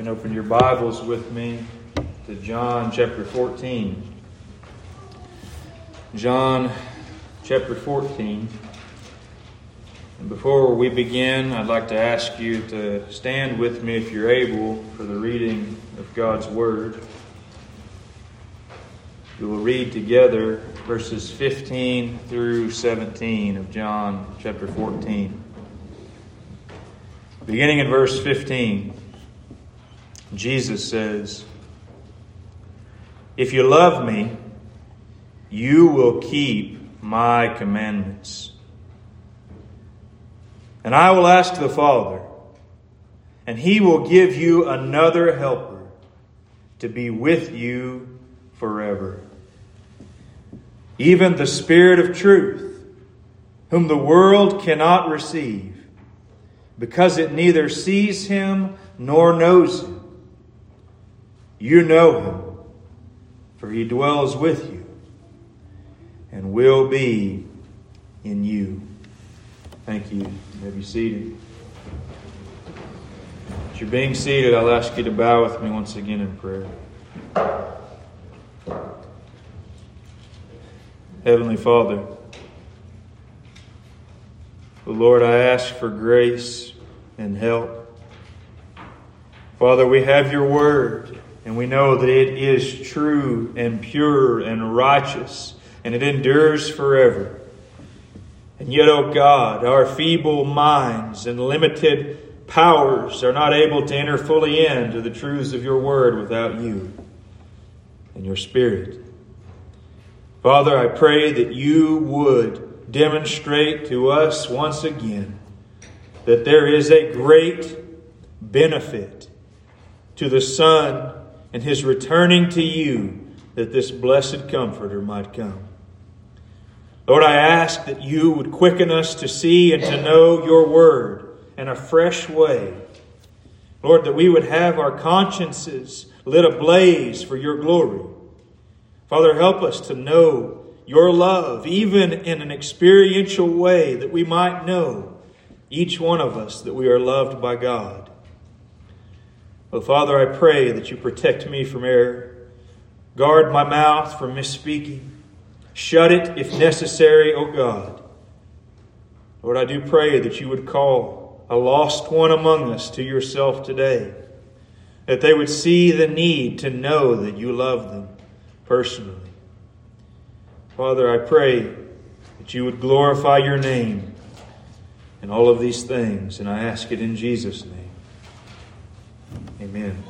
can open your Bibles with me to John chapter 14. John chapter 14. And before we begin, I'd like to ask you to stand with me if you're able for the reading of God's Word. We will read together verses 15 through 17 of John chapter 14. Beginning in verse 15, Jesus says, If you love me, you will keep my commandments. And I will ask the Father, and he will give you another helper to be with you forever. Even the Spirit of truth, whom the world cannot receive, because it neither sees him nor knows him. You know him, for he dwells with you and will be in you. Thank you. Have you seated. As you're being seated, I'll ask you to bow with me once again in prayer. Heavenly Father, the Lord, I ask for grace and help. Father, we have your word, and we know that it is true and pure and righteous, and it endures forever. And yet, O oh God, our feeble minds and limited powers are not able to enter fully into the truths of your word without you and your spirit. Father, I pray that you would demonstrate to us once again that there is a great benefit to the Son and his returning to you that this blessed Comforter might come. Lord, I ask that you would quicken us to see and to know your word in a fresh way. Lord, that we would have our consciences lit ablaze for your glory. Father, help us to know your love, even in an experiential way, that we might know, each one of us, that we are loved by God. Oh, Father, I pray that you protect me from error. Guard my mouth from misspeaking. Shut it if necessary, O oh God. Lord, I do pray that you would call a lost one among us to yourself today, that they would see the need to know that you love them personally. Father, I pray that you would glorify your name in all of these things, and I ask it in Jesus' name. Amen.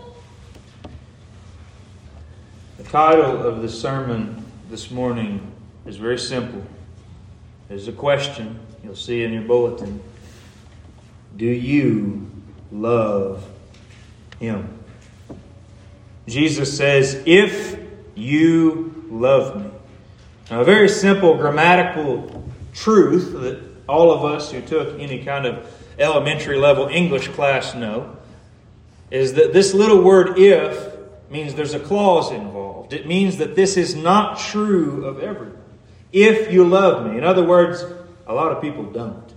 The title of the sermon this morning is very simple. There's a question you'll see in your bulletin Do you love Him? Jesus says, If you love me. Now, a very simple grammatical truth that all of us who took any kind of elementary level English class know is that this little word if means there's a clause involved. It means that this is not true of everyone. If you love me. In other words, a lot of people don't.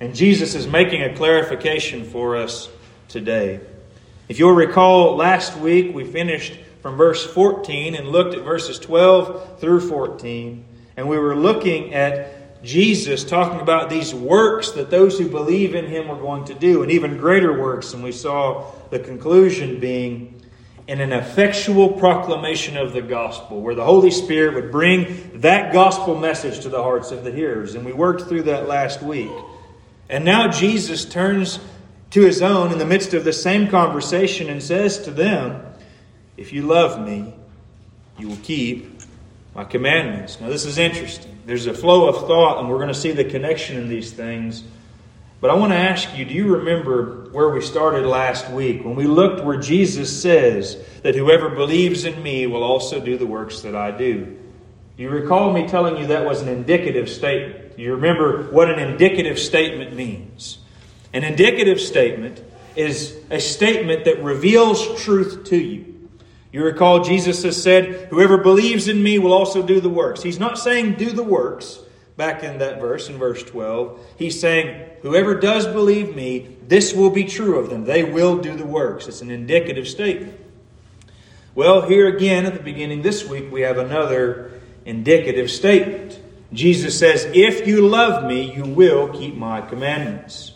And Jesus is making a clarification for us today. If you'll recall, last week we finished from verse 14 and looked at verses 12 through 14. And we were looking at Jesus talking about these works that those who believe in him are going to do, and even greater works. And we saw the conclusion being in an effectual proclamation of the gospel, where the Holy Spirit would bring that gospel message to the hearts of the hearers. And we worked through that last week. And now Jesus turns to his own in the midst of the same conversation and says to them, If you love me, you will keep my commandments. Now, this is interesting. There's a flow of thought, and we're going to see the connection in these things. But I want to ask you do you remember where we started last week when we looked where Jesus says that whoever believes in me will also do the works that I do? You recall me telling you that was an indicative statement. You remember what an indicative statement means. An indicative statement is a statement that reveals truth to you. You recall Jesus has said, Whoever believes in me will also do the works. He's not saying do the works, back in that verse, in verse 12, he's saying, Whoever does believe me, this will be true of them. They will do the works. It's an indicative statement. Well, here again at the beginning this week, we have another indicative statement. Jesus says, If you love me, you will keep my commandments.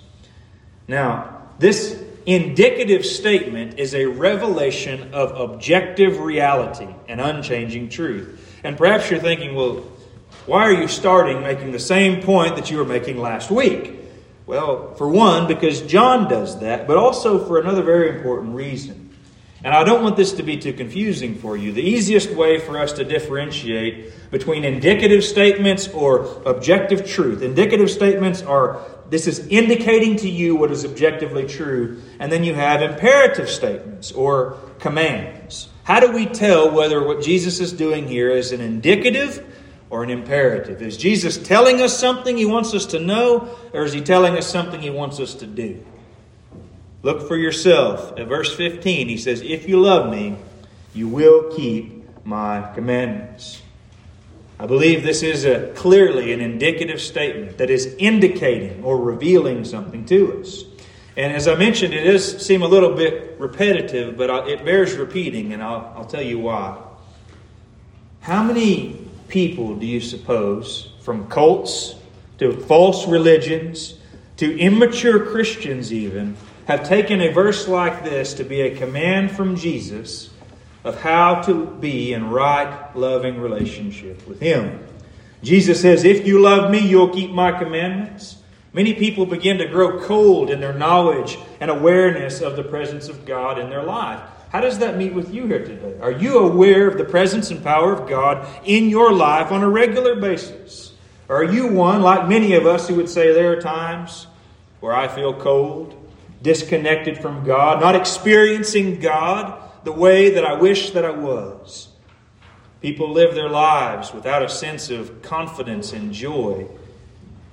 Now, this indicative statement is a revelation of objective reality and unchanging truth. And perhaps you're thinking, well, why are you starting making the same point that you were making last week? Well, for one, because John does that, but also for another very important reason. And I don't want this to be too confusing for you. The easiest way for us to differentiate between indicative statements or objective truth. Indicative statements are this is indicating to you what is objectively true. And then you have imperative statements or commands. How do we tell whether what Jesus is doing here is an indicative or an imperative? Is Jesus telling us something he wants us to know, or is he telling us something he wants us to do? Look for yourself. At verse 15, he says, If you love me, you will keep my commandments. I believe this is a, clearly an indicative statement that is indicating or revealing something to us. And as I mentioned, it does seem a little bit repetitive, but it bears repeating, and I'll, I'll tell you why. How many people do you suppose, from cults to false religions to immature Christians even, have taken a verse like this to be a command from Jesus of how to be in right, loving relationship with Him. Jesus says, If you love me, you'll keep my commandments. Many people begin to grow cold in their knowledge and awareness of the presence of God in their life. How does that meet with you here today? Are you aware of the presence and power of God in your life on a regular basis? Are you one, like many of us, who would say there are times where I feel cold, disconnected from God, not experiencing God? The way that I wish that I was. People live their lives without a sense of confidence and joy.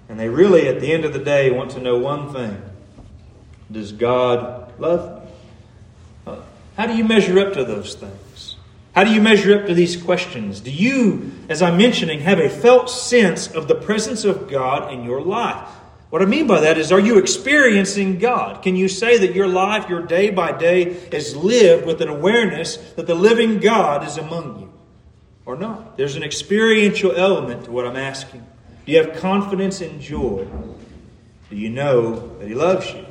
And they really, at the end of the day, want to know one thing Does God love me? How do you measure up to those things? How do you measure up to these questions? Do you, as I'm mentioning, have a felt sense of the presence of God in your life? What I mean by that is, are you experiencing God? Can you say that your life, your day by day, is lived with an awareness that the living God is among you? Or not? There's an experiential element to what I'm asking. Do you have confidence and joy? Do you know that He loves you?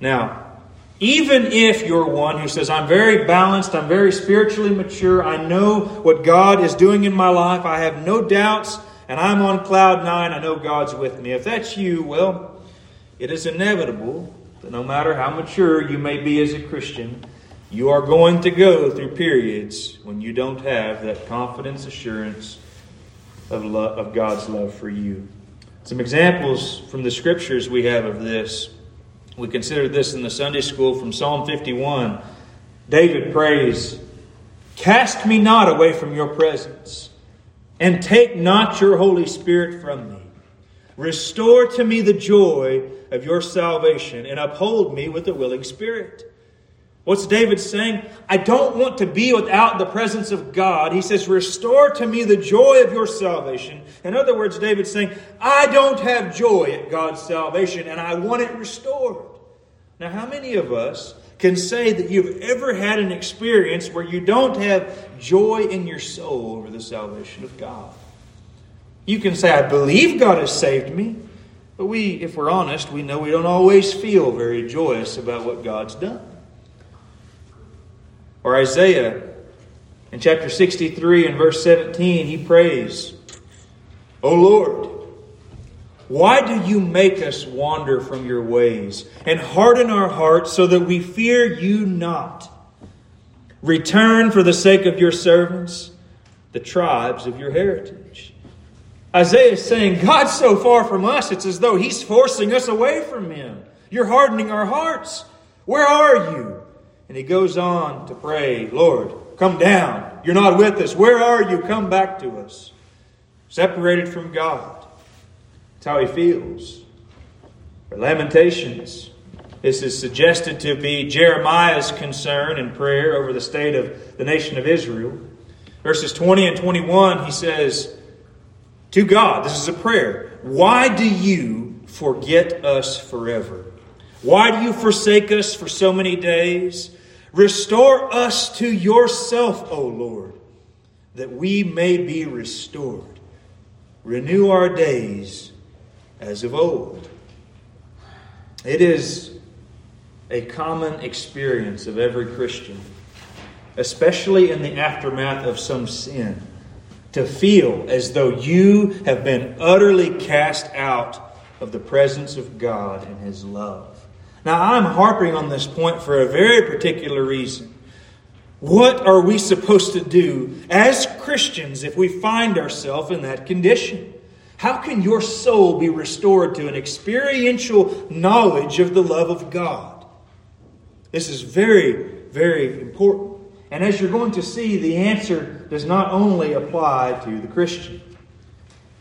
Now, even if you're one who says, I'm very balanced, I'm very spiritually mature, I know what God is doing in my life, I have no doubts and I'm on cloud nine, I know God's with me. If that's you, well, it is inevitable that no matter how mature you may be as a Christian, you are going to go through periods when you don't have that confidence, assurance of, love, of God's love for you. Some examples from the scriptures we have of this. We considered this in the Sunday school from Psalm 51. David prays, Cast me not away from your presence and take not your Holy Spirit from me. Restore to me the joy of your salvation and uphold me with a willing spirit. What's David saying? I don't want to be without the presence of God. He says, Restore to me the joy of your salvation. In other words, David's saying, I don't have joy at God's salvation and I want it restored. Now, how many of us can say that you've ever had an experience where you don't have joy in your soul over the salvation of God. You can say, I believe God has saved me, but we, if we're honest, we know we don't always feel very joyous about what God's done. Or Isaiah in chapter 63 and verse 17, he prays, O Lord, why do you make us wander from your ways and harden our hearts so that we fear you not? Return for the sake of your servants, the tribes of your heritage. Isaiah is saying, God's so far from us, it's as though He's forcing us away from Him. You're hardening our hearts. Where are you? And he goes on to pray, Lord, come down. You're not with us. Where are you? Come back to us. Separated from God. That's how he feels. For Lamentations, this is suggested to be Jeremiah's concern and prayer over the state of the nation of Israel. Verses 20 and 21, he says, to God. This is a prayer. Why do you forget us forever? Why do you forsake us for so many days? Restore us to yourself, O Lord, that we may be restored. Renew our days as of old. It is a common experience of every Christian, especially in the aftermath of some sin, to feel as though you have been utterly cast out of the presence of God and His love. Now, I'm harping on this point for a very particular reason. What are we supposed to do as Christians if we find ourselves in that condition? How can your soul be restored to an experiential knowledge of the love of God? This is very, very important. And as you're going to see, the answer does not only apply to the Christian.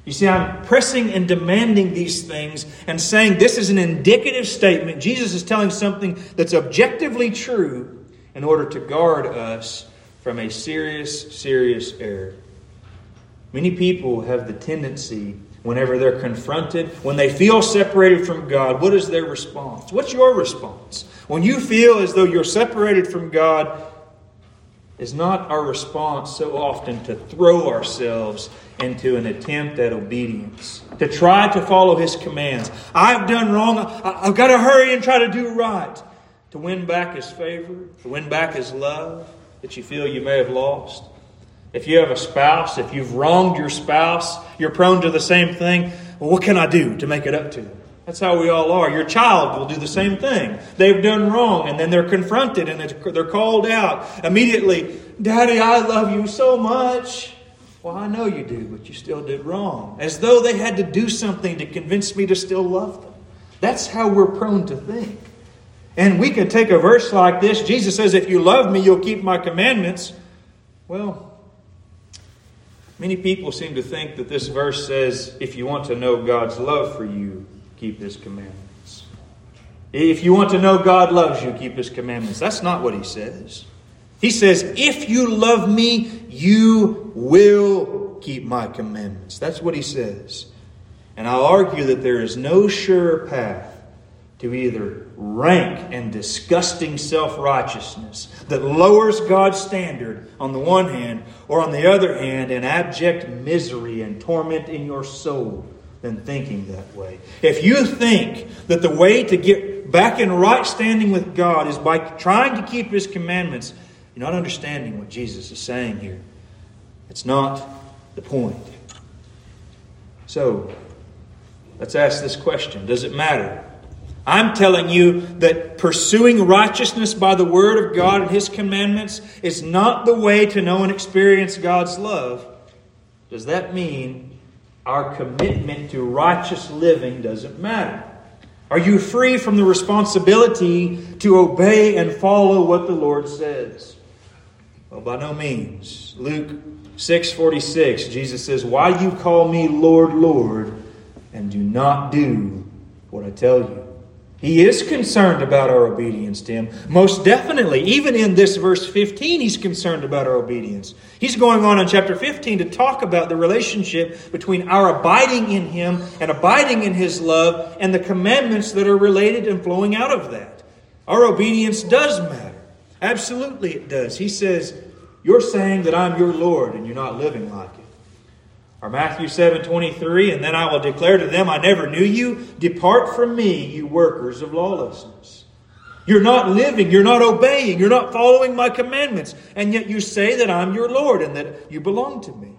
You see, I'm pressing and demanding these things and saying this is an indicative statement. Jesus is telling something that's objectively true in order to guard us from a serious, serious error. Many people have the tendency, whenever they're confronted, when they feel separated from God, what is their response? What's your response? When you feel as though you're separated from God, is not our response so often to throw ourselves into an attempt at obedience, to try to follow His commands. I've done wrong. I've got to hurry and try to do right. To win back His favor, to win back His love that you feel you may have lost. If you have a spouse, if you've wronged your spouse, you're prone to the same thing. Well, what can I do to make it up to them? That's how we all are. Your child will do the same thing. They've done wrong, and then they're confronted and they're called out. Immediately, Daddy, I love you so much. Well, I know you do, but you still did wrong. As though they had to do something to convince me to still love them. That's how we're prone to think. And we can take a verse like this. Jesus says, If you love me, you'll keep my commandments. Well, many people seem to think that this verse says, If you want to know God's love for you, keep his commandments. If you want to know God loves you, keep his commandments. That's not what he says. He says, If you love me, you will keep my commandments. That's what he says. And I'll argue that there is no sure path to either rank and disgusting self righteousness that lowers God's standard on the one hand, or on the other hand, an abject misery and torment in your soul than thinking that way. If you think that the way to get back in right standing with God is by trying to keep His commandments, you're not understanding what Jesus is saying here. It's not the point. So, let's ask this question Does it matter? I'm telling you that pursuing righteousness by the Word of God and His commandments is not the way to know and experience God's love. Does that mean our commitment to righteous living doesn't matter. Are you free from the responsibility to obey and follow what the Lord says? Well, by no means. Luke 6:46, Jesus says, "Why do you call me Lord, Lord, and do not do what I tell you?" He is concerned about our obedience to Him. Most definitely. Even in this verse 15, He's concerned about our obedience. He's going on in chapter 15 to talk about the relationship between our abiding in Him and abiding in His love and the commandments that are related and flowing out of that. Our obedience does matter. Absolutely, it does. He says, You're saying that I'm your Lord and you're not living like it. Or Matthew 7 23, and then I will declare to them, I never knew you. Depart from me, you workers of lawlessness. You're not living, you're not obeying, you're not following my commandments, and yet you say that I'm your Lord and that you belong to me.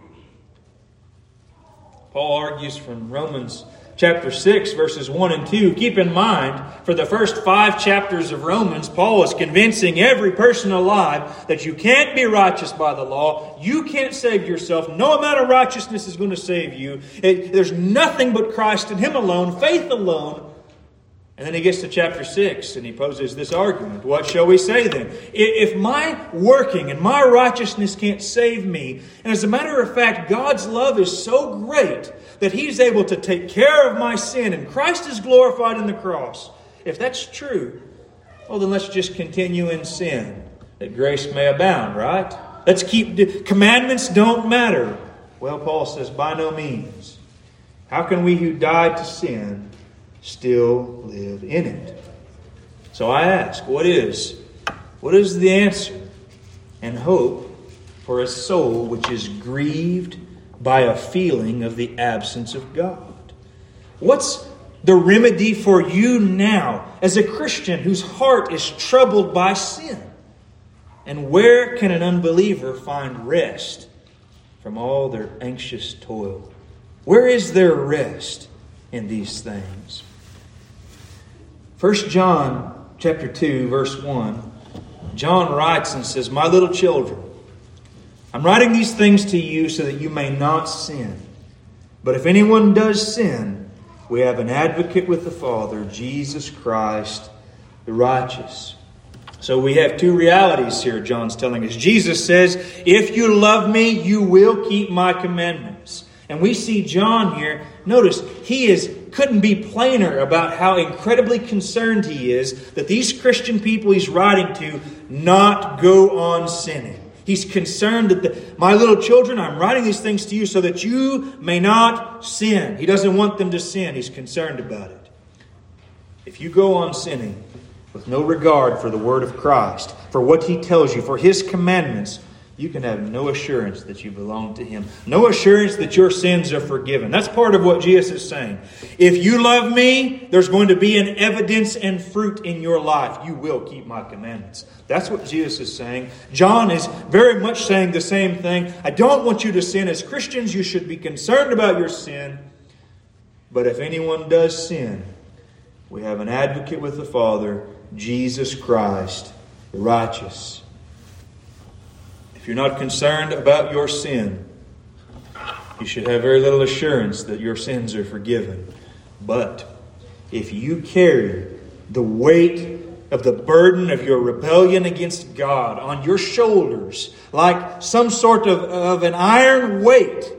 Paul argues from Romans chapter 6, verses 1 and 2. Keep in mind, for the first five chapters of Romans, Paul is convincing every person alive that you can't be righteous by the law. You can't save yourself. No amount of righteousness is going to save you. It, there's nothing but Christ and Him alone, faith alone. And then he gets to chapter 6 and he poses this argument. What shall we say then? If my working and my righteousness can't save me, and as a matter of fact, God's love is so great that He's able to take care of my sin, and Christ is glorified in the cross. If that's true, well, then let's just continue in sin, that grace may abound, right? Let's keep, commandments don't matter. Well, Paul says, by no means. How can we who died to sin still live in it? So I ask, what is what is the answer and hope for a soul which is grieved by a feeling of the absence of God? What's the remedy for you now as a Christian whose heart is troubled by sin? And where can an unbeliever find rest from all their anxious toil? Where is their rest in these things? 1 John chapter 2 verse 1 John writes and says, "My little children, I'm writing these things to you so that you may not sin. But if anyone does sin, we have an advocate with the Father, Jesus Christ, the righteous." So we have two realities here, John's telling us. Jesus says, If you love me, you will keep my commandments. And we see John here. Notice, he is couldn't be plainer about how incredibly concerned he is that these Christian people he's writing to not go on sinning. He's concerned that the, my little children, I'm writing these things to you so that you may not sin. He doesn't want them to sin. He's concerned about it. If you go on sinning, with no regard for the word of Christ, for what he tells you, for his commandments, you can have no assurance that you belong to him. No assurance that your sins are forgiven. That's part of what Jesus is saying. If you love me, there's going to be an evidence and fruit in your life. You will keep my commandments. That's what Jesus is saying. John is very much saying the same thing. I don't want you to sin. As Christians, you should be concerned about your sin. But if anyone does sin, we have an advocate with the Father Jesus Christ, the righteous. If you're not concerned about your sin, you should have very little assurance that your sins are forgiven. But if you carry the weight of the burden of your rebellion against God on your shoulders like some sort of, of an iron weight,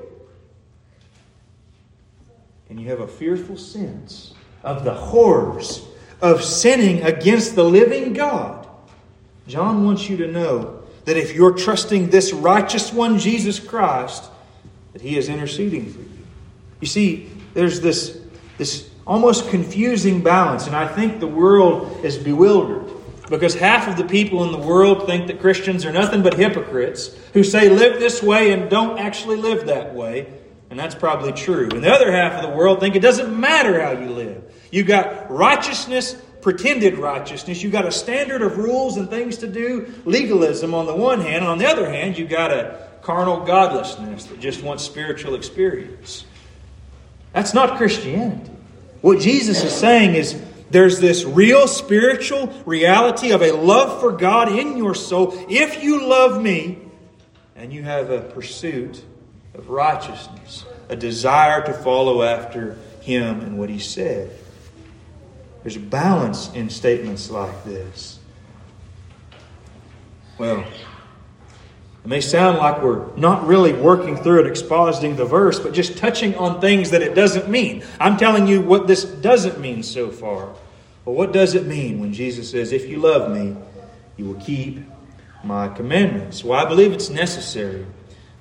and you have a fearful sense of the horrors of sinning against the living God. John wants you to know that if you're trusting this righteous one, Jesus Christ, that he is interceding for you. You see, there's this, this almost confusing balance, and I think the world is bewildered because half of the people in the world think that Christians are nothing but hypocrites who say live this way and don't actually live that way. And that's probably true. And the other half of the world think it doesn't matter how you live. You've got righteousness, pretended righteousness. You've got a standard of rules and things to do, legalism on the one hand. And on the other hand, you've got a carnal godlessness that just wants spiritual experience. That's not Christianity. What Jesus is saying is there's this real spiritual reality of a love for God in your soul. If you love me and you have a pursuit of righteousness, a desire to follow after Him and what He said. There's balance in statements like this. Well, it may sound like we're not really working through it, expositing the verse, but just touching on things that it doesn't mean. I'm telling you what this doesn't mean so far. But what does it mean when Jesus says, If you love me, you will keep my commandments? Well, I believe it's necessary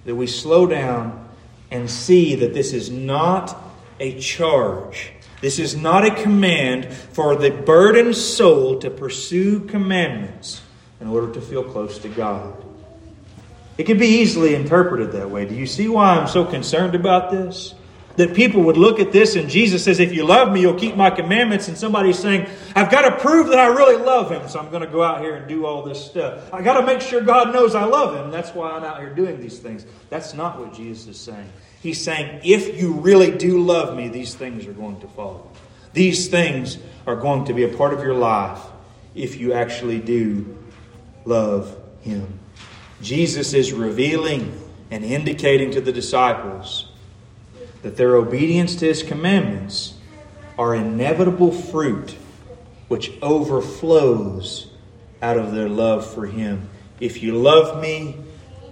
that we slow down and see that this is not a charge this is not a command for the burdened soul to pursue commandments in order to feel close to God. It can be easily interpreted that way. Do you see why I'm so concerned about this? That people would look at this and Jesus says, If you love me, you'll keep my commandments. And somebody's saying, I've got to prove that I really love him, so I'm going to go out here and do all this stuff. I got to make sure God knows I love him. That's why I'm out here doing these things. That's not what Jesus is saying. He's saying, if you really do love me, these things are going to follow. These things are going to be a part of your life if you actually do love him. Jesus is revealing and indicating to the disciples that their obedience to his commandments are inevitable fruit which overflows out of their love for him. If you love me,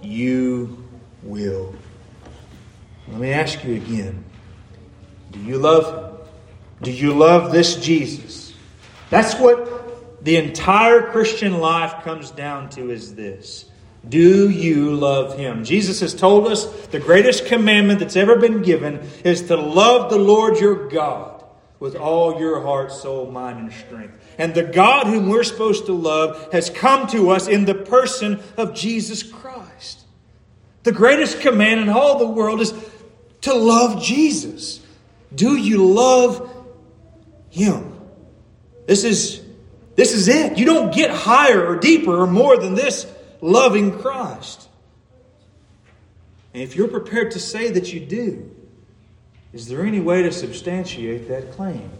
you will. Let me ask you again do you love him? Do you love this Jesus? That's what the entire Christian life comes down to is this. Do you love him? Jesus has told us the greatest commandment that's ever been given is to love the Lord your God with all your heart, soul, mind, and strength. And the God whom we're supposed to love has come to us in the person of Jesus Christ. The greatest command in all the world is to love Jesus. Do you love him? This is, this is it. You don't get higher or deeper or more than this loving Christ. And if you're prepared to say that you do, is there any way to substantiate that claim?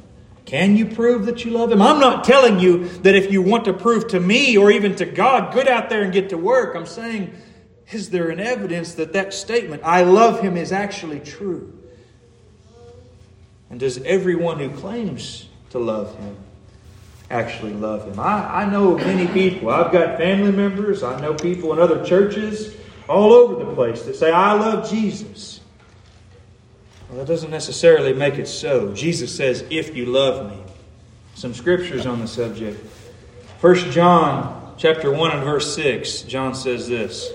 Can you prove that you love Him? I'm not telling you that if you want to prove to me or even to God, get out there and get to work. I'm saying, is there an evidence that that statement, I love Him, is actually true? And does everyone who claims to love Him actually love Him? I, I know many people. I've got family members, I know people in other churches all over the place that say, I love Jesus. Well, that doesn't necessarily make it so. Jesus says, if you love me. Some scriptures on the subject. 1 John chapter 1 and verse 6, John says this.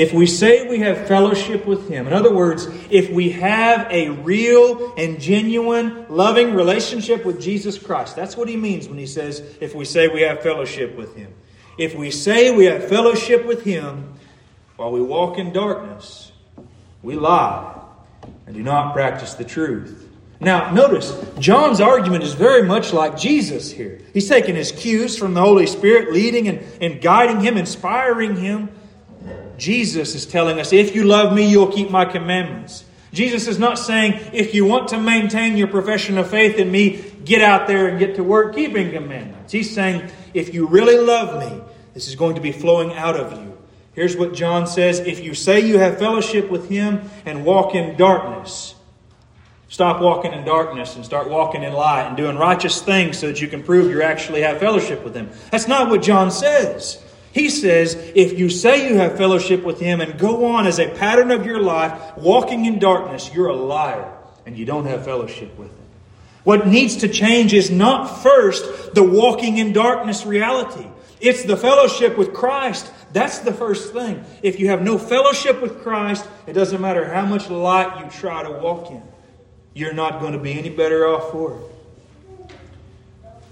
If we say we have fellowship with Him, in other words, if we have a real and genuine loving relationship with Jesus Christ, that's what He means when He says, if we say we have fellowship with Him. If we say we have fellowship with Him while we walk in darkness, we lie and do not practice the truth. Now, notice, John's argument is very much like Jesus here. He's taking his cues from the Holy Spirit, leading and, and guiding him, inspiring him. Jesus is telling us, if you love me, you'll keep my commandments. Jesus is not saying, if you want to maintain your profession of faith in me, get out there and get to work keeping commandments. He's saying, if you really love me, this is going to be flowing out of you. Here's what John says If you say you have fellowship with him and walk in darkness, stop walking in darkness and start walking in light and doing righteous things so that you can prove you actually have fellowship with him. That's not what John says. He says, if you say you have fellowship with Him and go on as a pattern of your life, walking in darkness, you're a liar and you don't have fellowship with Him. What needs to change is not first the walking in darkness reality, it's the fellowship with Christ. That's the first thing. If you have no fellowship with Christ, it doesn't matter how much light you try to walk in, you're not going to be any better off for it.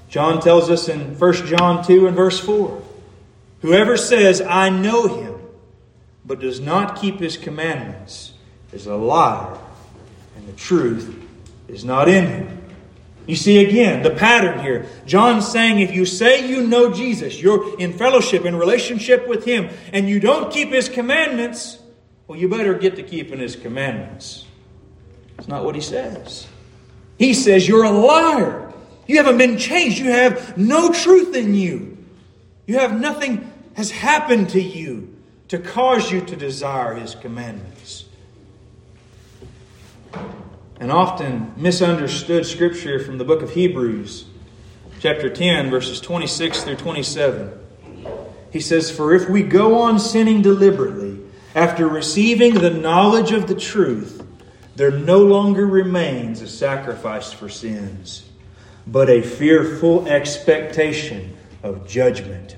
John tells us in 1 John 2 and verse 4 Whoever says, I know him, but does not keep his commandments, is a liar, and the truth is not in him. You see again the pattern here. John's saying if you say you know Jesus, you're in fellowship, in relationship with him, and you don't keep his commandments, well, you better get to keeping his commandments. It's not what he says. He says you're a liar. You haven't been changed. You have no truth in you. You have nothing has happened to you to cause you to desire his commandments. An often misunderstood scripture from the book of Hebrews, chapter 10, verses 26 through 27. He says, For if we go on sinning deliberately after receiving the knowledge of the truth, there no longer remains a sacrifice for sins, but a fearful expectation of judgment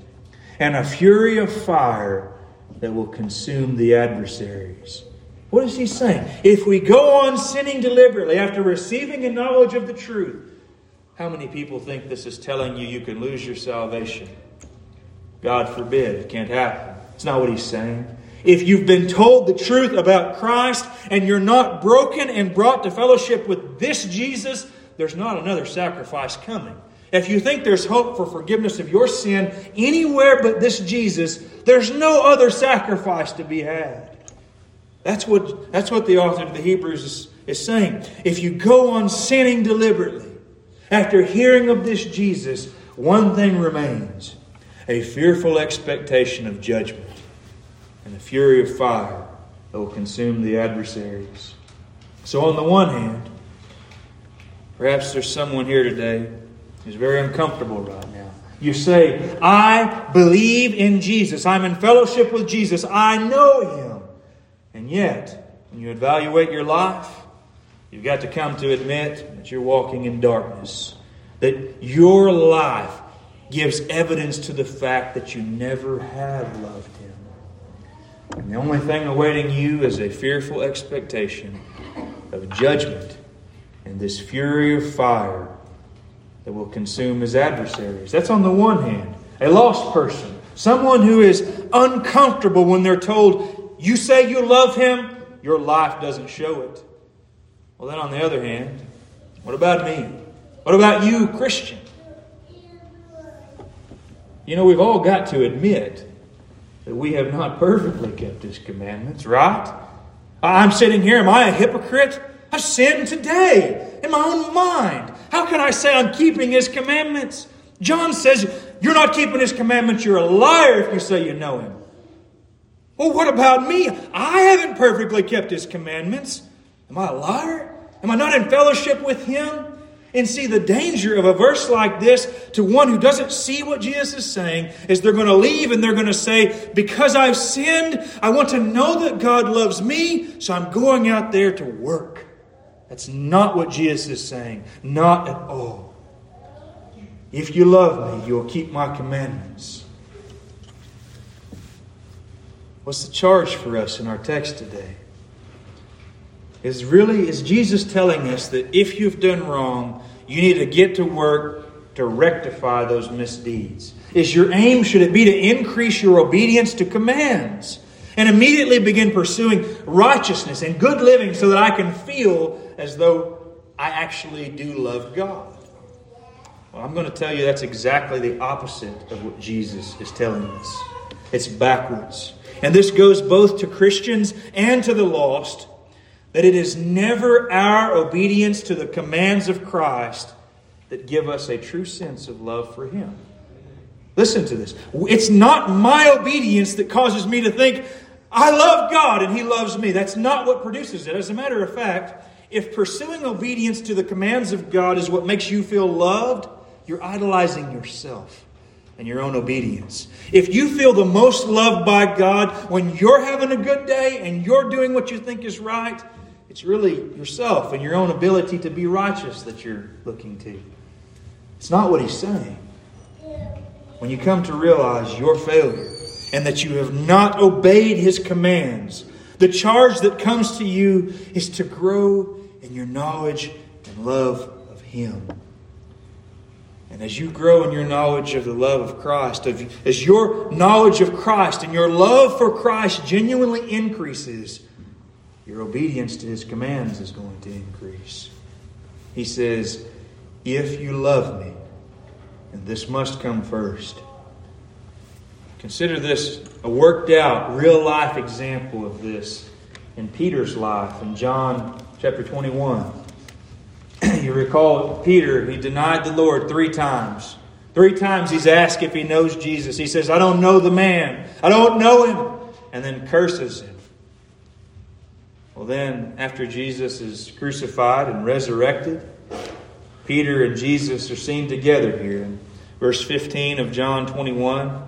and a fury of fire that will consume the adversaries. What is he saying? If we go on sinning deliberately after receiving a knowledge of the truth, how many people think this is telling you you can lose your salvation? God forbid. It can't happen. It's not what he's saying. If you've been told the truth about Christ and you're not broken and brought to fellowship with this Jesus, there's not another sacrifice coming. If you think there's hope for forgiveness of your sin anywhere but this Jesus, there's no other sacrifice to be had. That's what, that's what the author of the Hebrews is, is saying. If you go on sinning deliberately, after hearing of this Jesus, one thing remains a fearful expectation of judgment and a fury of fire that will consume the adversaries. So, on the one hand, perhaps there's someone here today who's very uncomfortable right now. You say, I believe in Jesus. I'm in fellowship with Jesus. I know him. And yet, when you evaluate your life, you've got to come to admit that you're walking in darkness. That your life gives evidence to the fact that you never have loved him. And the only thing awaiting you is a fearful expectation of judgment and this fury of fire that will consume his adversaries. That's on the one hand. A lost person, someone who is uncomfortable when they're told, You say you love him, your life doesn't show it. Well, then on the other hand, what about me? What about you, Christian? You know, we've all got to admit that we have not perfectly kept His commandments, right? I'm sitting here, am I a hypocrite? I've sinned today in my own mind. How can I say I'm keeping His commandments? John says, You're not keeping His commandments, you're a liar if you say you know Him. Well, what about me? I haven't perfectly kept His commandments. Am I a liar? Am I not in fellowship with Him? And see, the danger of a verse like this to one who doesn't see what Jesus is saying is they're going to leave and they're going to say, Because I've sinned, I want to know that God loves me, so I'm going out there to work. That's not what Jesus is saying. Not at all. If you love me, you'll keep my commandments. What's the charge for us in our text today? Is really is Jesus telling us that if you've done wrong, you need to get to work to rectify those misdeeds. Is your aim should it be to increase your obedience to commands? and immediately begin pursuing righteousness and good living so that I can feel as though I actually do love God. Well, I'm going to tell you that's exactly the opposite of what Jesus is telling us. It's backwards. And this goes both to Christians and to the lost that it is never our obedience to the commands of Christ that give us a true sense of love for Him. Listen to this. It's not my obedience that causes me to think, I love God and He loves me. That's not what produces it. As a matter of fact, if pursuing obedience to the commands of God is what makes you feel loved, you're idolizing yourself and your own obedience. If you feel the most loved by God when you're having a good day and you're doing what you think is right, it's really yourself and your own ability to be righteous that you're looking to. It's not what He's saying. When you come to realize your failure, and that you have not obeyed his commands. The charge that comes to you is to grow in your knowledge and love of him. And as you grow in your knowledge of the love of Christ, as your knowledge of Christ and your love for Christ genuinely increases, your obedience to his commands is going to increase. He says, If you love me, and this must come first Consider this a worked out, real life example of this in Peter's life in John chapter 21. you recall Peter, he denied the Lord three times. Three times he's asked if he knows Jesus. He says, I don't know the man, I don't know him, and then curses him. Well, then, after Jesus is crucified and resurrected, Peter and Jesus are seen together here in verse 15 of John 21.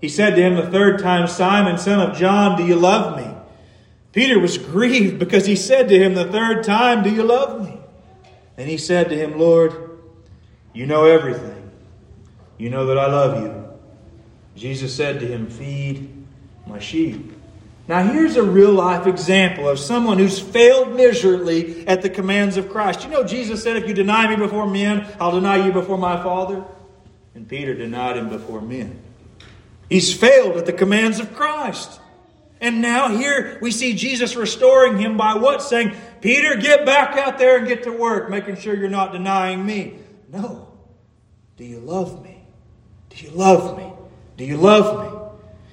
He said to him the third time, Simon, son of John, do you love me? Peter was grieved because he said to him the third time, Do you love me? And he said to him, Lord, you know everything. You know that I love you. Jesus said to him, Feed my sheep. Now, here's a real life example of someone who's failed miserably at the commands of Christ. You know, Jesus said, If you deny me before men, I'll deny you before my Father. And Peter denied him before men. He's failed at the commands of Christ. And now here we see Jesus restoring him by what? Saying, Peter, get back out there and get to work, making sure you're not denying me. No. Do you love me? Do you love me? Do you love me?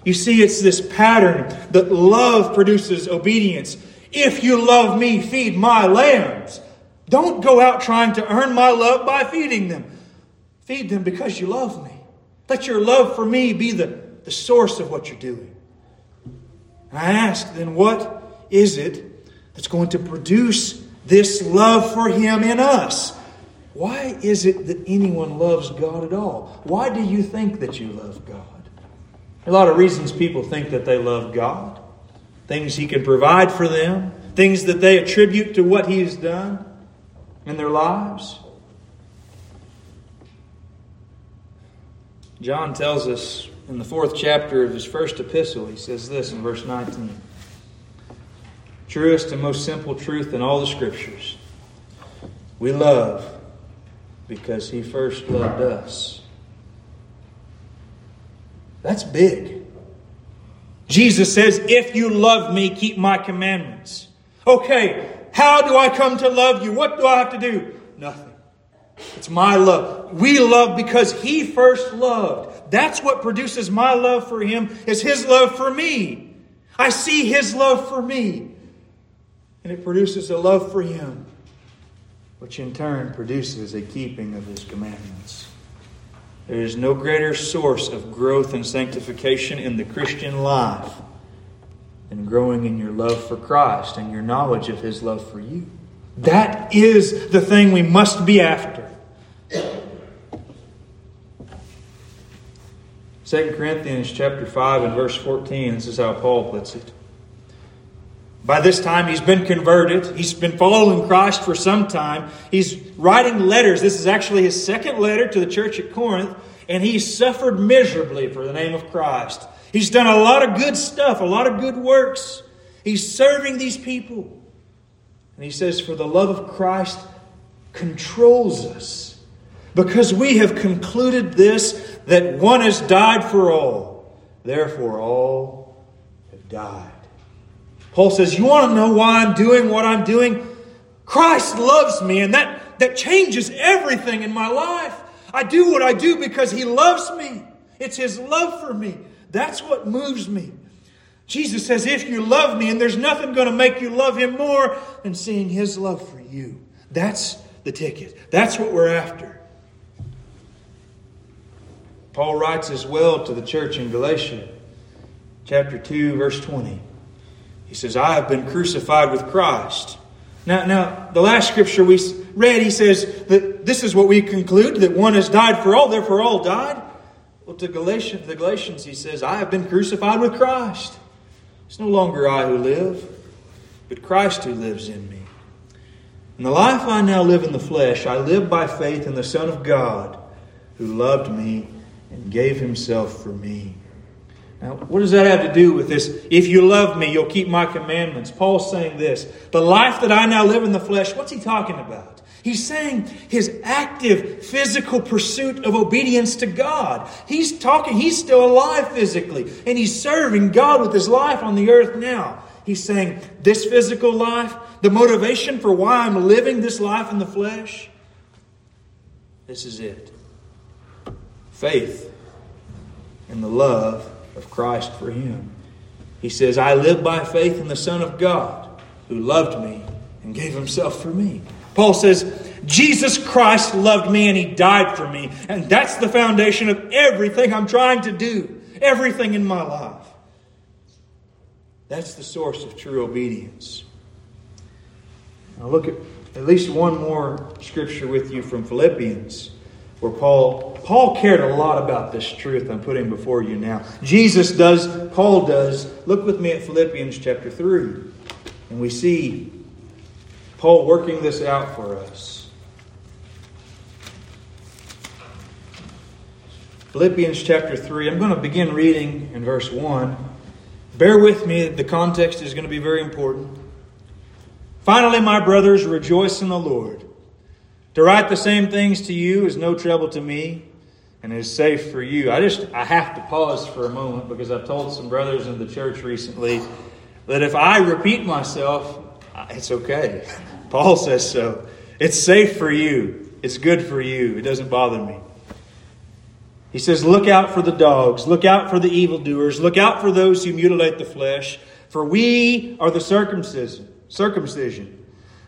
You see, it's this pattern that love produces obedience. If you love me, feed my lambs. Don't go out trying to earn my love by feeding them. Feed them because you love me. Let your love for me be the the source of what you're doing. And I ask then, what is it that's going to produce this love for Him in us. Why is it that anyone loves God at all? Why do you think that you love God? A lot of reasons people think that they love God things He can provide for them, things that they attribute to what He has done in their lives. John tells us in the fourth chapter of his first epistle, he says this in verse 19 Truest and most simple truth in all the scriptures. We love because he first loved us. That's big. Jesus says, If you love me, keep my commandments. Okay, how do I come to love you? What do I have to do? Nothing. It's my love. We love because He first loved. That's what produces my love for Him, is His love for me. I see His love for me. And it produces a love for Him, which in turn produces a keeping of His commandments. There is no greater source of growth and sanctification in the Christian life than growing in your love for Christ and your knowledge of His love for you. That is the thing we must be after. 2 Corinthians chapter 5 and verse 14, this is how Paul puts it. By this time, he's been converted. He's been following Christ for some time. He's writing letters. This is actually his second letter to the church at Corinth, and he's suffered miserably for the name of Christ. He's done a lot of good stuff, a lot of good works. He's serving these people. And he says, For the love of Christ controls us. Because we have concluded this that one has died for all, therefore all have died. Paul says, You want to know why I'm doing what I'm doing? Christ loves me, and that, that changes everything in my life. I do what I do because He loves me. It's His love for me. That's what moves me. Jesus says, If you love me, and there's nothing going to make you love Him more than seeing His love for you. That's the ticket. That's what we're after. Paul writes as well to the church in Galatia, chapter 2, verse 20. He says, I have been crucified with Christ. Now, now, the last scripture we read, he says that this is what we conclude that one has died for all, therefore all died. Well, to Galatians, the Galatians, he says, I have been crucified with Christ. It's no longer I who live, but Christ who lives in me. In the life I now live in the flesh, I live by faith in the Son of God who loved me and gave himself for me. Now, what does that have to do with this? If you love me, you'll keep my commandments. Paul's saying this. The life that I now live in the flesh, what's he talking about? He's saying his active physical pursuit of obedience to God. He's talking, he's still alive physically, and he's serving God with his life on the earth now. He's saying, This physical life, the motivation for why I'm living this life in the flesh, this is it faith in the love of Christ for him. He says, I live by faith in the Son of God who loved me and gave himself for me. Paul says, Jesus Christ loved me and he died for me. And that's the foundation of everything I'm trying to do, everything in my life. That's the source of true obedience. Now, look at at least one more scripture with you from Philippians where Paul Paul cared a lot about this truth I'm putting before you now. Jesus does, Paul does. Look with me at Philippians chapter 3. And we see Paul working this out for us. Philippians chapter 3. I'm going to begin reading in verse 1. Bear with me, the context is going to be very important. Finally, my brothers, rejoice in the Lord. To write the same things to you is no trouble to me and is safe for you. I just I have to pause for a moment because I've told some brothers in the church recently that if I repeat myself, it's okay. Paul says so. It's safe for you. It's good for you. It doesn't bother me. He says, Look out for the dogs. Look out for the evildoers. Look out for those who mutilate the flesh. For we are the circumcision, circumcision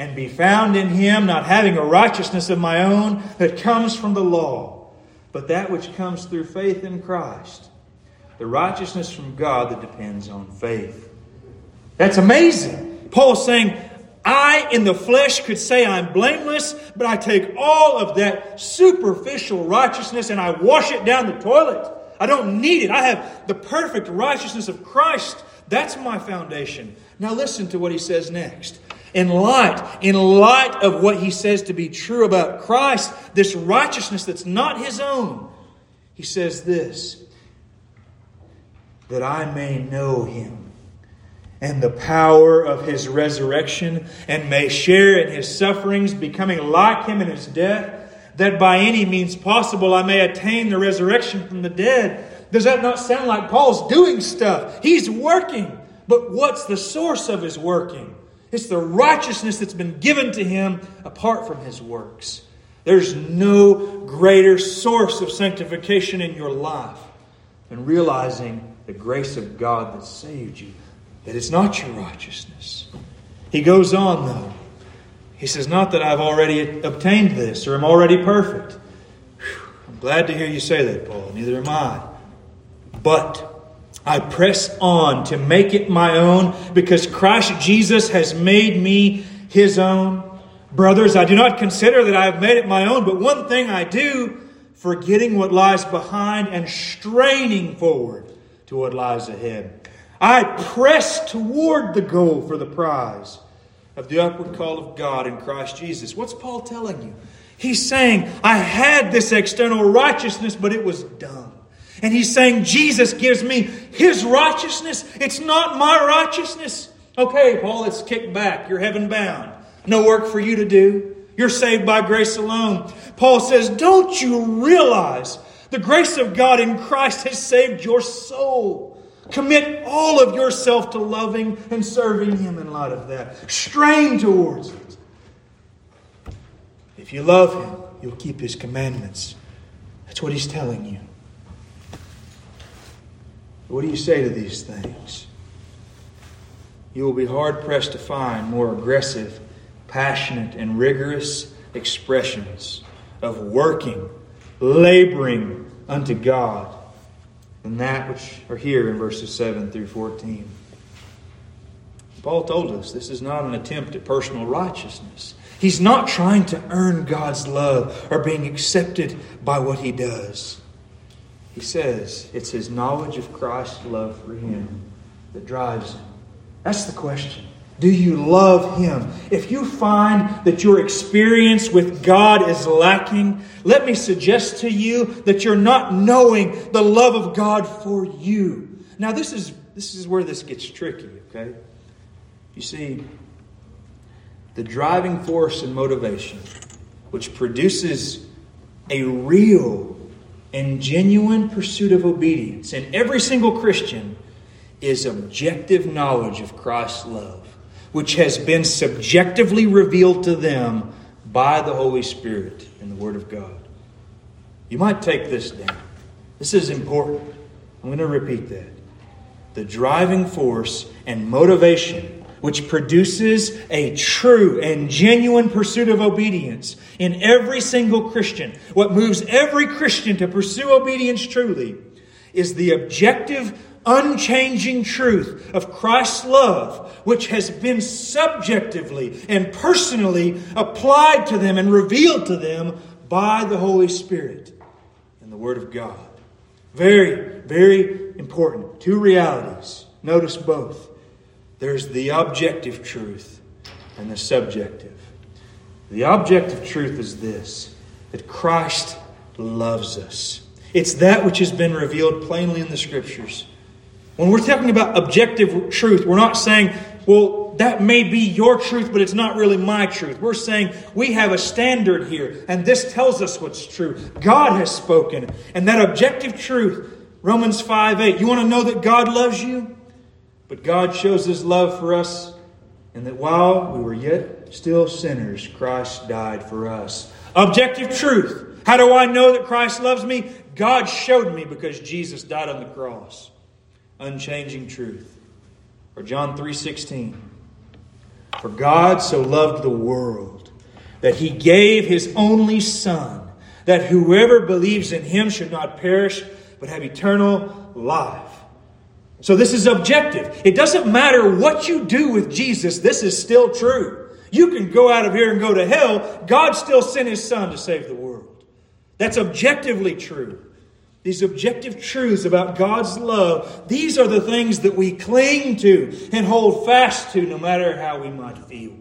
and be found in him, not having a righteousness of my own that comes from the law, but that which comes through faith in Christ, the righteousness from God that depends on faith. That's amazing. Paul's saying, I in the flesh could say I'm blameless, but I take all of that superficial righteousness and I wash it down the toilet. I don't need it. I have the perfect righteousness of Christ. That's my foundation. Now listen to what he says next. In light, in light of what he says to be true about Christ, this righteousness that's not his own, he says this that I may know him and the power of his resurrection, and may share in his sufferings, becoming like him in his death, that by any means possible I may attain the resurrection from the dead. Does that not sound like Paul's doing stuff? He's working. But what's the source of his working? It's the righteousness that's been given to him apart from his works. There's no greater source of sanctification in your life than realizing the grace of God that saved you that it's not your righteousness. He goes on, though. He says, Not that I've already obtained this or am already perfect. Whew, I'm glad to hear you say that, Paul. Neither am I. But I press on to make it my own because Christ Jesus has made me his own. Brothers, I do not consider that I have made it my own, but one thing I do, forgetting what lies behind and straining forward to what lies ahead. I press toward the goal for the prize of the upward call of God in Christ Jesus. What's Paul telling you? He's saying, I had this external righteousness, but it was dumb. And he's saying, Jesus gives me his righteousness. It's not my righteousness. Okay, Paul, it's kicked back. You're heaven bound. No work for you to do. You're saved by grace alone. Paul says, Don't you realize the grace of God in Christ has saved your soul? Commit all of yourself to loving and serving Him in light of that. Strain towards it. If you love Him, you'll keep His commandments. That's what He's telling you. What do you say to these things? You will be hard pressed to find more aggressive, passionate, and rigorous expressions of working, laboring unto God than that which are here in verses 7 through 14. Paul told us this is not an attempt at personal righteousness. He's not trying to earn God's love or being accepted by what he does. He says it's his knowledge of Christ's love for him that drives him. That's the question. Do you love Him? If you find that your experience with God is lacking, let me suggest to you that you're not knowing the love of God for you. Now, this is, this is where this gets tricky, okay? You see, the driving force and motivation which produces a real and genuine pursuit of obedience in every single Christian is objective knowledge of Christ's love which has been subjectively revealed to them by the Holy Spirit in the Word of God. You might take this down. This is important. I'm going to repeat that. The driving force and motivation which produces a true and genuine pursuit of obedience in every single Christian, what moves every Christian to pursue obedience truly, is the objective unchanging truth of Christ's love, which has been subjectively and personally applied to them and revealed to them by the Holy Spirit and the Word of God. Very, very important. Two realities. Notice both. There's the objective truth and the subjective. The objective truth is this that Christ loves us. It's that which has been revealed plainly in the Scriptures. When we're talking about objective truth, we're not saying, well, that may be your truth, but it's not really my truth. We're saying we have a standard here, and this tells us what's true. God has spoken, and that objective truth, Romans 5 8, you want to know that God loves you? But God shows his love for us, and that while we were yet still sinners, Christ died for us. Objective truth. How do I know that Christ loves me? God showed me because Jesus died on the cross. Unchanging truth. Or John 3:16. For God so loved the world that he gave his only son that whoever believes in him should not perish but have eternal life. So this is objective. It doesn't matter what you do with Jesus, this is still true. You can go out of here and go to hell. God still sent his son to save the world. That's objectively true. These objective truths about God's love, these are the things that we cling to and hold fast to no matter how we might feel.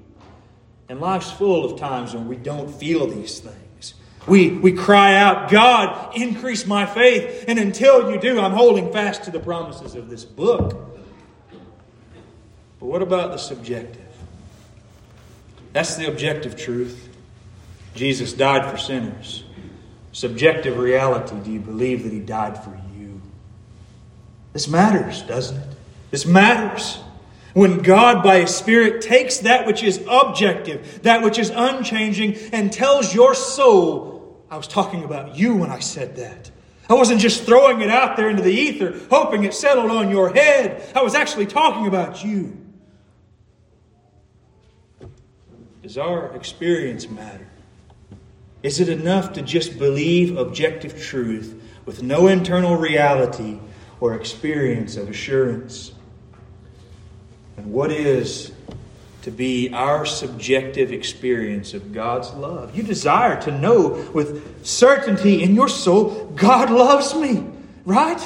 And life's full of times when we don't feel these things. We, we cry out, God, increase my faith. And until you do, I'm holding fast to the promises of this book. But what about the subjective? That's the objective truth. Jesus died for sinners subjective reality do you believe that He died for you? This matters, doesn't it? This matters. When God, by His Spirit, takes that which is objective, that which is unchanging, and tells your soul, I was talking about you when I said that. I wasn't just throwing it out there into the ether, hoping it settled on your head. I was actually talking about you. Does our experience matter? Is it enough to just believe objective truth with no internal reality or experience of assurance? And what is to be our subjective experience of God's love? You desire to know with certainty in your soul, God loves me, right?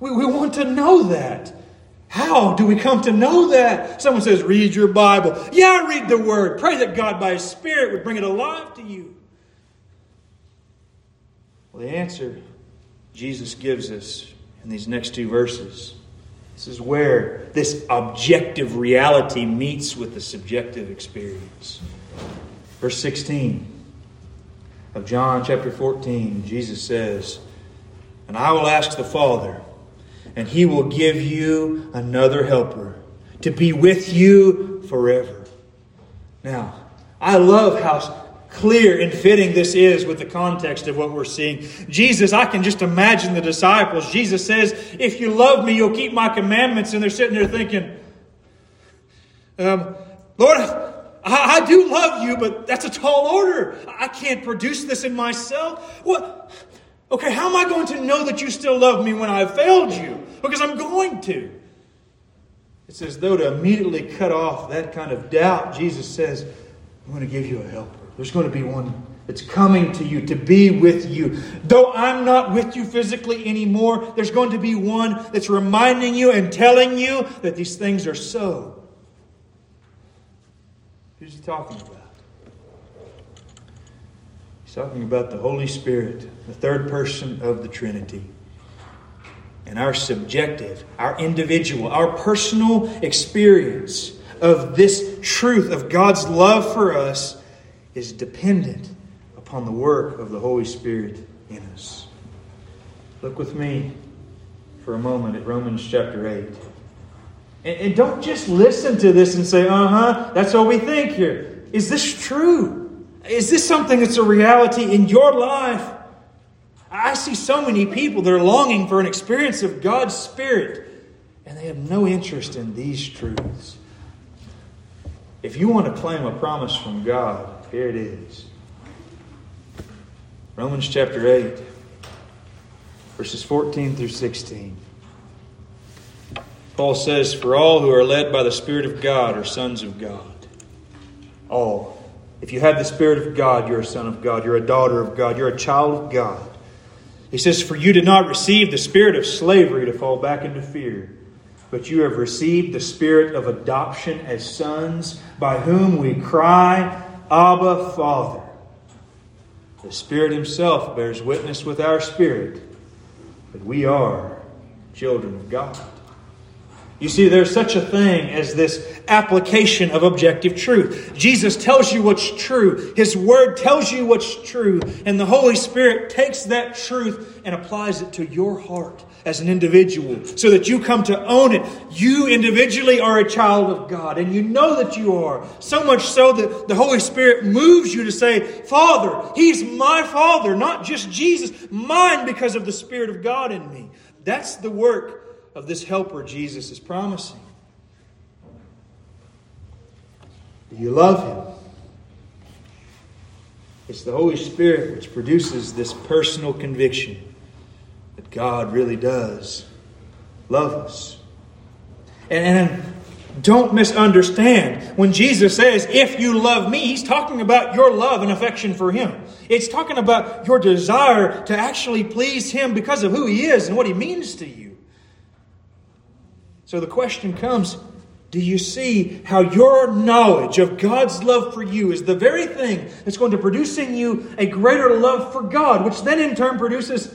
We, we want to know that. How do we come to know that? Someone says, read your Bible. Yeah, read the Word. Pray that God, by His Spirit, would bring it alive to you. Well, the answer Jesus gives us in these next two verses. This is where this objective reality meets with the subjective experience. Verse 16 of John chapter 14, Jesus says, And I will ask the Father, and he will give you another helper to be with you forever. Now, I love how clear and fitting this is with the context of what we're seeing. Jesus, I can just imagine the disciples. Jesus says, If you love me, you'll keep my commandments. And they're sitting there thinking, um, Lord, I, I, do love you, but that's a tall order. I can't produce this in myself. What? Okay, how am I going to know that you still love me when I've failed you? Because I'm going to. It's as though to immediately cut off that kind of doubt, Jesus says, I'm going to give you a helper. There's going to be one that's coming to you to be with you. Though I'm not with you physically anymore, there's going to be one that's reminding you and telling you that these things are so. Who's he talking about? He's talking about the Holy Spirit, the third person of the Trinity. And our subjective, our individual, our personal experience of this truth of God's love for us is dependent upon the work of the Holy Spirit in us. Look with me for a moment at Romans chapter 8. And, and don't just listen to this and say, uh huh, that's what we think here. Is this true? Is this something that's a reality in your life? I see so many people that are longing for an experience of God's Spirit, and they have no interest in these truths. If you want to claim a promise from God, here it is Romans chapter 8, verses 14 through 16. Paul says, For all who are led by the Spirit of God are sons of God. All. If you have the Spirit of God, you're a son of God. You're a daughter of God. You're a child of God. He says, For you did not receive the spirit of slavery to fall back into fear, but you have received the Spirit of adoption as sons, by whom we cry, Abba, Father. The Spirit Himself bears witness with our spirit that we are children of God. You see, there's such a thing as this application of objective truth. Jesus tells you what's true, His Word tells you what's true, and the Holy Spirit takes that truth and applies it to your heart as an individual so that you come to own it. You individually are a child of God, and you know that you are. So much so that the Holy Spirit moves you to say, Father, He's my Father, not just Jesus, mine because of the Spirit of God in me. That's the work of this helper Jesus is promising. Do you love him? It's the Holy Spirit which produces this personal conviction that God really does love us. And, and don't misunderstand. When Jesus says, if you love me, he's talking about your love and affection for him. It's talking about your desire to actually please him because of who he is and what he means to you. So the question comes do you see how your knowledge of God's love for you is the very thing that's going to produce in you a greater love for God, which then in turn produces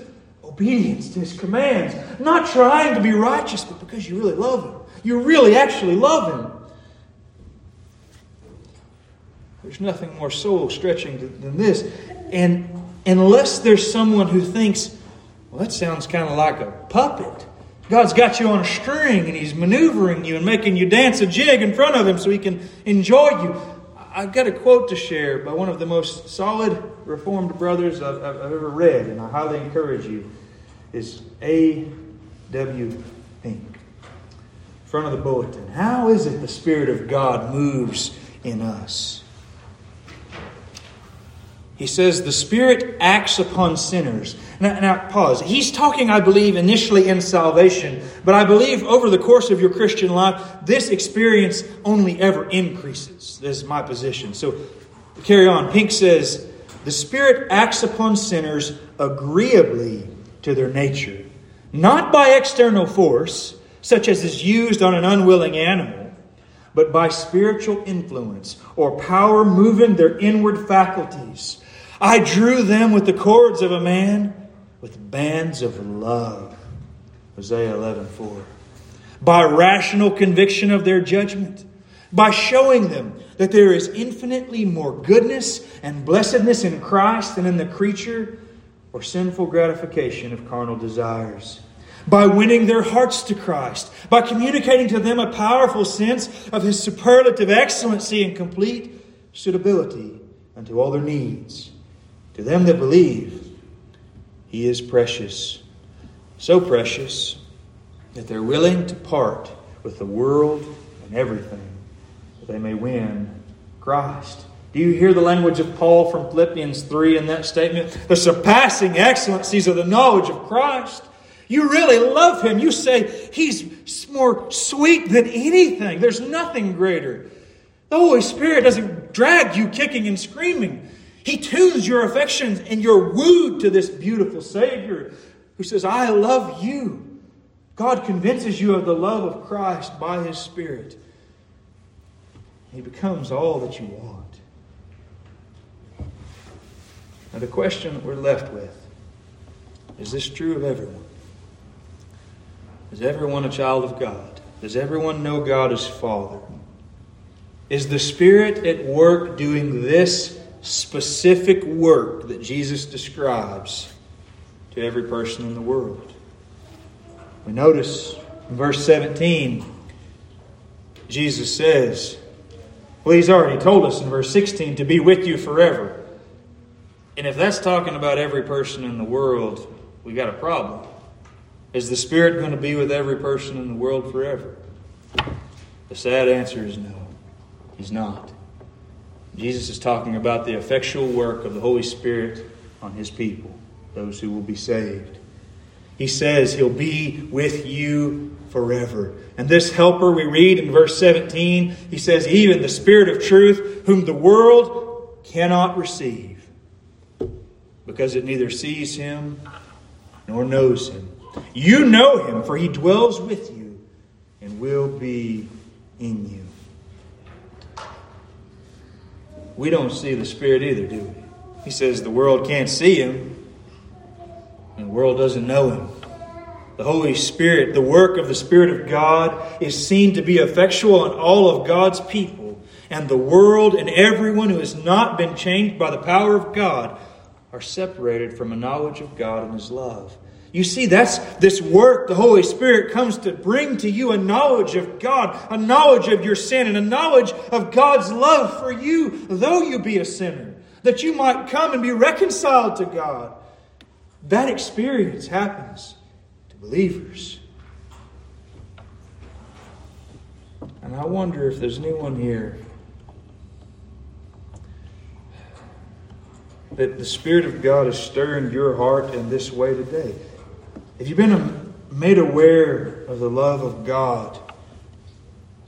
obedience to His commands? Not trying to be righteous, but because you really love Him. You really actually love Him. There's nothing more soul stretching than this. And unless there's someone who thinks, well, that sounds kind of like a puppet. God's got you on a string and He's maneuvering you and making you dance a jig in front of Him so He can enjoy you. I've got a quote to share by one of the most solid Reformed brothers I've, I've ever read, and I highly encourage you. Is A. W. Pink. Front of the bulletin. How is it the Spirit of God moves in us? He says, The Spirit acts upon sinners. Now, now, pause. He's talking, I believe, initially in salvation, but I believe over the course of your Christian life, this experience only ever increases. This is my position. So, carry on. Pink says, The Spirit acts upon sinners agreeably to their nature, not by external force, such as is used on an unwilling animal, but by spiritual influence or power moving their inward faculties I drew them with the cords of a man with bands of love. Hosea 11:4. By rational conviction of their judgment, by showing them that there is infinitely more goodness and blessedness in Christ than in the creature or sinful gratification of carnal desires. By winning their hearts to Christ, by communicating to them a powerful sense of His superlative excellency and complete suitability unto all their needs to them that believe, he is precious. So precious that they're willing to part with the world and everything that they may win Christ. Do you hear the language of Paul from Philippians 3 in that statement? The surpassing excellencies of the knowledge of Christ. You really love him. You say he's more sweet than anything. There's nothing greater. The Holy Spirit doesn't drag you kicking and screaming. He tunes your affections and you're wooed to this beautiful Savior who says, I love you. God convinces you of the love of Christ by His Spirit. He becomes all that you want. Now, the question that we're left with is this true of everyone? Is everyone a child of God? Does everyone know God as Father? Is the Spirit at work doing this specific work that Jesus describes to every person in the world. We notice in verse 17, Jesus says, well, he's already told us in verse 16 to be with you forever. And if that's talking about every person in the world, we got a problem. Is the Spirit going to be with every person in the world forever? The sad answer is no, He's not. Jesus is talking about the effectual work of the Holy Spirit on his people, those who will be saved. He says he'll be with you forever. And this helper, we read in verse 17, he says, even the Spirit of truth, whom the world cannot receive, because it neither sees him nor knows him. You know him, for he dwells with you and will be in you. We don't see the Spirit either, do we? He says the world can't see him, and the world doesn't know him. The Holy Spirit, the work of the Spirit of God, is seen to be effectual in all of God's people, and the world and everyone who has not been changed by the power of God are separated from a knowledge of God and His love. You see, that's this work the Holy Spirit comes to bring to you a knowledge of God, a knowledge of your sin, and a knowledge of God's love for you, though you be a sinner, that you might come and be reconciled to God. That experience happens to believers. And I wonder if there's anyone here that the Spirit of God is stirring your heart in this way today. Have you been made aware of the love of God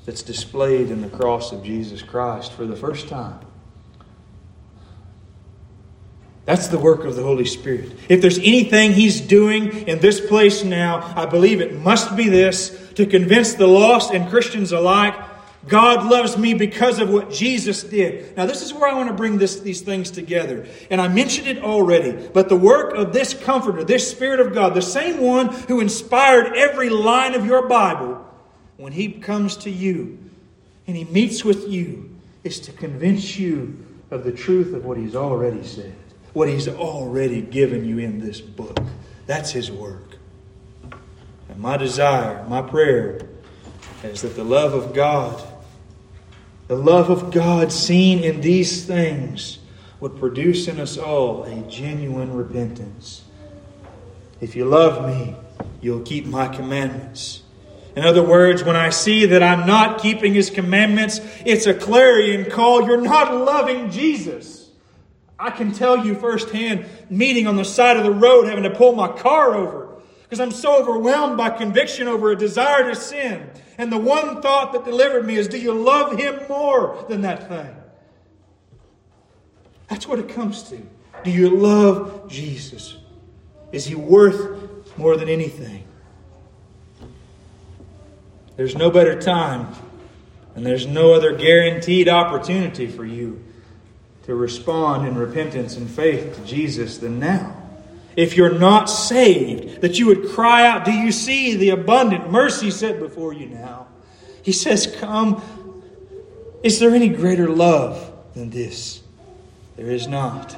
that's displayed in the cross of Jesus Christ for the first time? That's the work of the Holy Spirit. If there's anything He's doing in this place now, I believe it must be this to convince the lost and Christians alike God loves me because of what Jesus did. Now, this is where I want to bring this, these things together. And I mentioned it already, but the work of this Comforter, this Spirit of God, the same one who inspired every line of your Bible, when He comes to you and He meets with you, is to convince you of the truth of what He's already said, what He's already given you in this book. That's His work. And my desire, my prayer, is that the love of God the love of God seen in these things would produce in us all a genuine repentance. If you love me, you'll keep my commandments. In other words, when I see that I'm not keeping his commandments, it's a clarion call. You're not loving Jesus. I can tell you firsthand, meeting on the side of the road, having to pull my car over because I'm so overwhelmed by conviction over a desire to sin. And the one thought that delivered me is do you love Him more than that thing? That's what it comes to. Do you love Jesus? Is He worth more than anything? There's no better time, and there's no other guaranteed opportunity for you to respond in repentance and faith to Jesus than now if you're not saved, that you would cry out, Do you see the abundant mercy set before you now? He says, Come. Is there any greater love than this? There is not.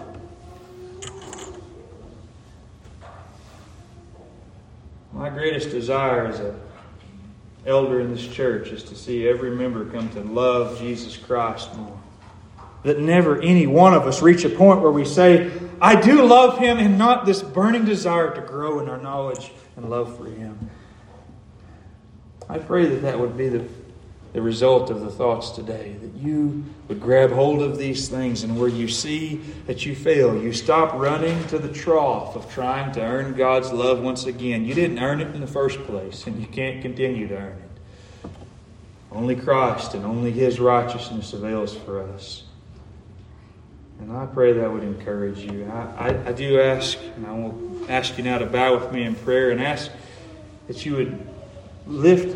My greatest desire as an elder in this church is to see every member come to love Jesus Christ more that never any one of us reach a point where we say, I do love him, and not this burning desire to grow in our knowledge and love for him. I pray that that would be the, the result of the thoughts today, that you would grab hold of these things, and where you see that you fail, you stop running to the trough of trying to earn God's love once again. You didn't earn it in the first place, and you can't continue to earn it. Only Christ and only His righteousness avails for us. And I pray that would encourage you. I, I, I, do ask, and I will ask you now to bow with me in prayer and ask that you would lift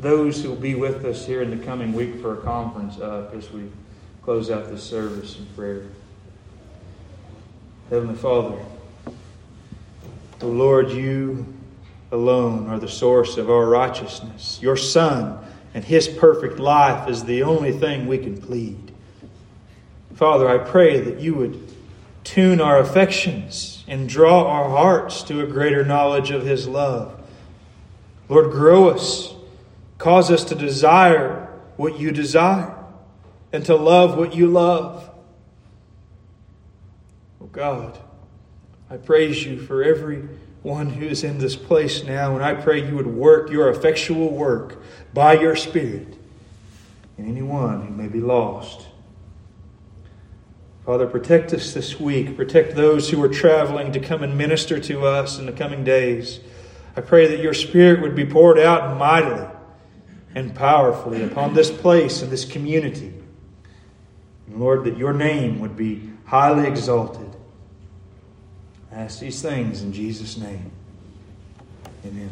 those who will be with us here in the coming week for a conference up as we close out this service in prayer. Heavenly Father, the Lord, you alone are the source of our righteousness. Your Son and His perfect life is the only thing we can plead. Father, I pray that you would tune our affections and draw our hearts to a greater knowledge of His love. Lord, grow us, cause us to desire what you desire and to love what you love. Oh God, I praise you for every one who is in this place now, and I pray you would work your effectual work by your Spirit in anyone who may be lost. Father, protect us this week. Protect those who are traveling to come and minister to us in the coming days. I pray that your Spirit would be poured out mightily and powerfully upon this place and this community. And Lord, that your name would be highly exalted. I ask these things in Jesus' name. Amen.